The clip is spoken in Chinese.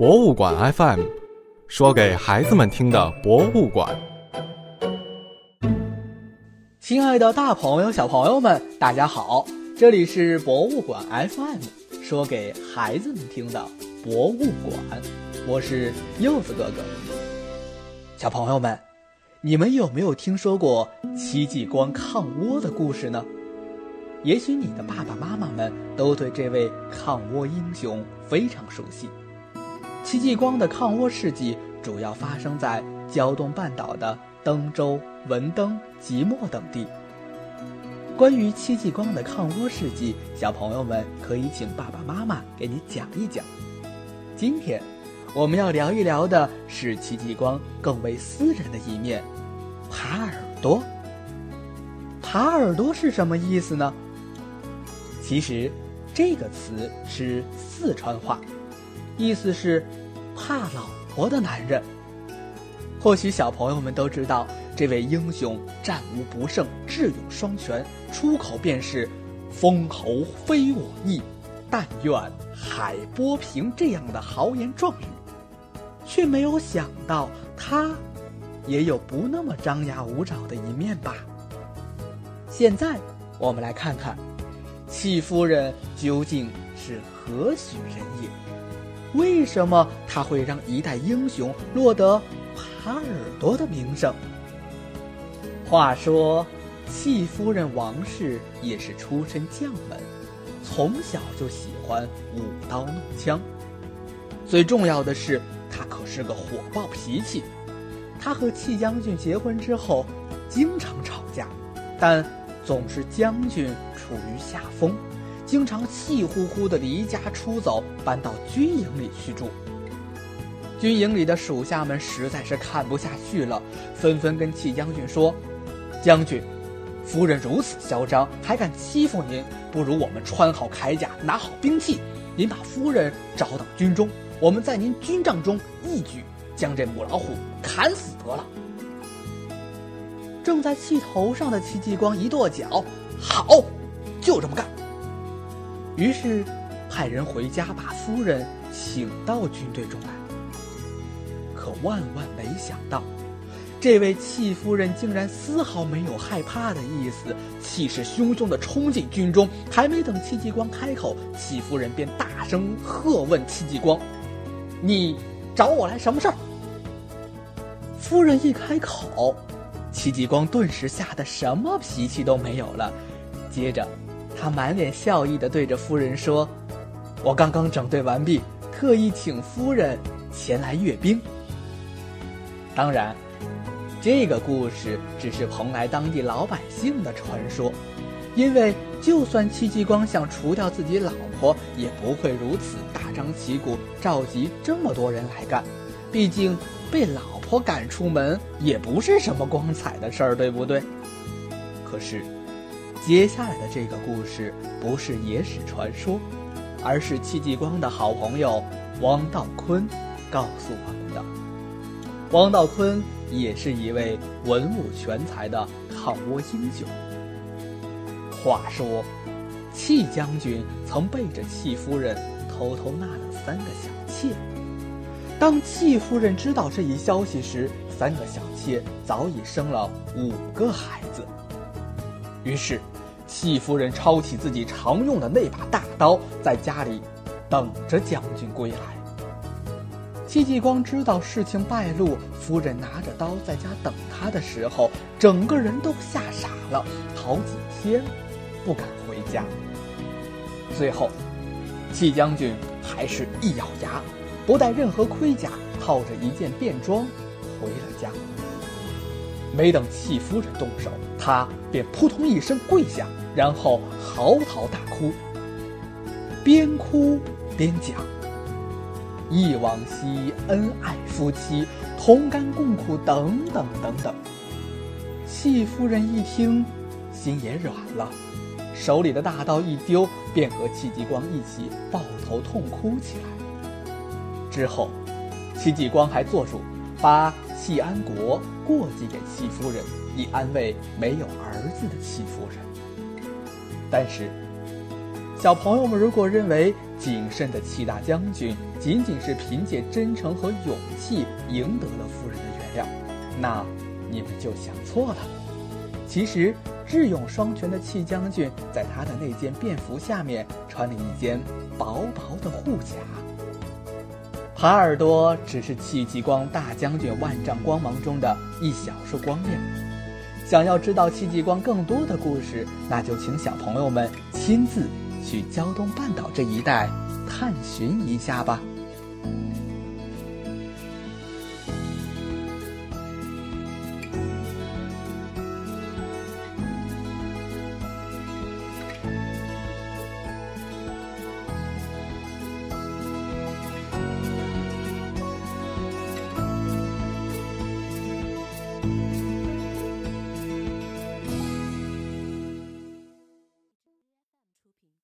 博物馆 FM，说给孩子们听的博物馆。亲爱的，大朋友、小朋友们，大家好！这里是博物馆 FM，说给孩子们听的博物馆。我是柚子哥哥。小朋友们，你们有没有听说过戚继光抗倭的故事呢？也许你的爸爸妈妈们都对这位抗倭英雄非常熟悉。戚继光的抗倭事迹主要发生在胶东半岛的登州、文登、即墨等地。关于戚继光的抗倭事迹，小朋友们可以请爸爸妈妈给你讲一讲。今天，我们要聊一聊的是戚继光更为私人的一面——耙耳朵。耙耳朵是什么意思呢？其实，这个词是四川话，意思是怕老婆的男人。或许小朋友们都知道，这位英雄战无不胜，智勇双全，出口便是“封侯非我意，但愿海波平”这样的豪言壮语，却没有想到他也有不那么张牙舞爪的一面吧。现在，我们来看看。戚夫人究竟是何许人也？为什么他会让一代英雄落得耙耳朵的名声？话说，戚夫人王氏也是出身将门，从小就喜欢舞刀弄枪。最重要的是，她可是个火爆脾气。她和戚将军结婚之后，经常吵架，但。总是将军处于下风，经常气呼呼地离家出走，搬到军营里去住。军营里的属下们实在是看不下去了，纷纷跟戚将军说：“将军，夫人如此嚣张，还敢欺负您，不如我们穿好铠甲，拿好兵器，您把夫人找到军中，我们在您军帐中一举将这母老虎砍死得了。”正在气头上的戚继光一跺脚，好，就这么干。于是，派人回家把夫人请到军队中来。可万万没想到，这位戚夫人竟然丝毫没有害怕的意思，气势汹汹地冲进军中。还没等戚继光开口，戚夫人便大声喝问戚继光：“你找我来什么事儿？”夫人一开口。戚继光顿时吓得什么脾气都没有了，接着，他满脸笑意地对着夫人说：“我刚刚整队完毕，特意请夫人前来阅兵。”当然，这个故事只是蓬莱当地老百姓的传说，因为就算戚继光想除掉自己老婆，也不会如此大张旗鼓召集这么多人来干，毕竟被老。婆赶出门也不是什么光彩的事儿，对不对？可是，接下来的这个故事不是野史传说，而是戚继光的好朋友汪道坤告诉我们的。汪道坤也是一位文武全才的抗倭英雄。话说，戚将军曾背着戚夫人偷偷纳了三个小妾。当戚夫人知道这一消息时，三个小妾早已生了五个孩子。于是，戚夫人抄起自己常用的那把大刀，在家里等着将军归来。戚继光知道事情败露，夫人拿着刀在家等他的时候，整个人都吓傻了，好几天不敢回家。最后，戚将军还是一咬牙。不带任何盔甲，套着一件便装，回了家。没等戚夫人动手，他便扑通一声跪下，然后嚎啕大哭，边哭边讲：“忆往昔恩爱夫妻，同甘共苦，等等等等。”戚夫人一听，心也软了，手里的大刀一丢，便和戚继光一起抱头痛哭起来。之后，戚继光还做主把戚安国过继给戚夫人，以安慰没有儿子的戚夫人。但是，小朋友们如果认为谨慎的戚大将军仅仅是凭借真诚和勇气赢得了夫人的原谅，那你们就想错了。其实，智勇双全的戚将军在他的那件便服下面穿了一件薄薄的护甲。耙耳朵只是戚继光大将军万丈光芒中的一小束光亮。想要知道戚继光更多的故事，那就请小朋友们亲自去胶东半岛这一带探寻一下吧。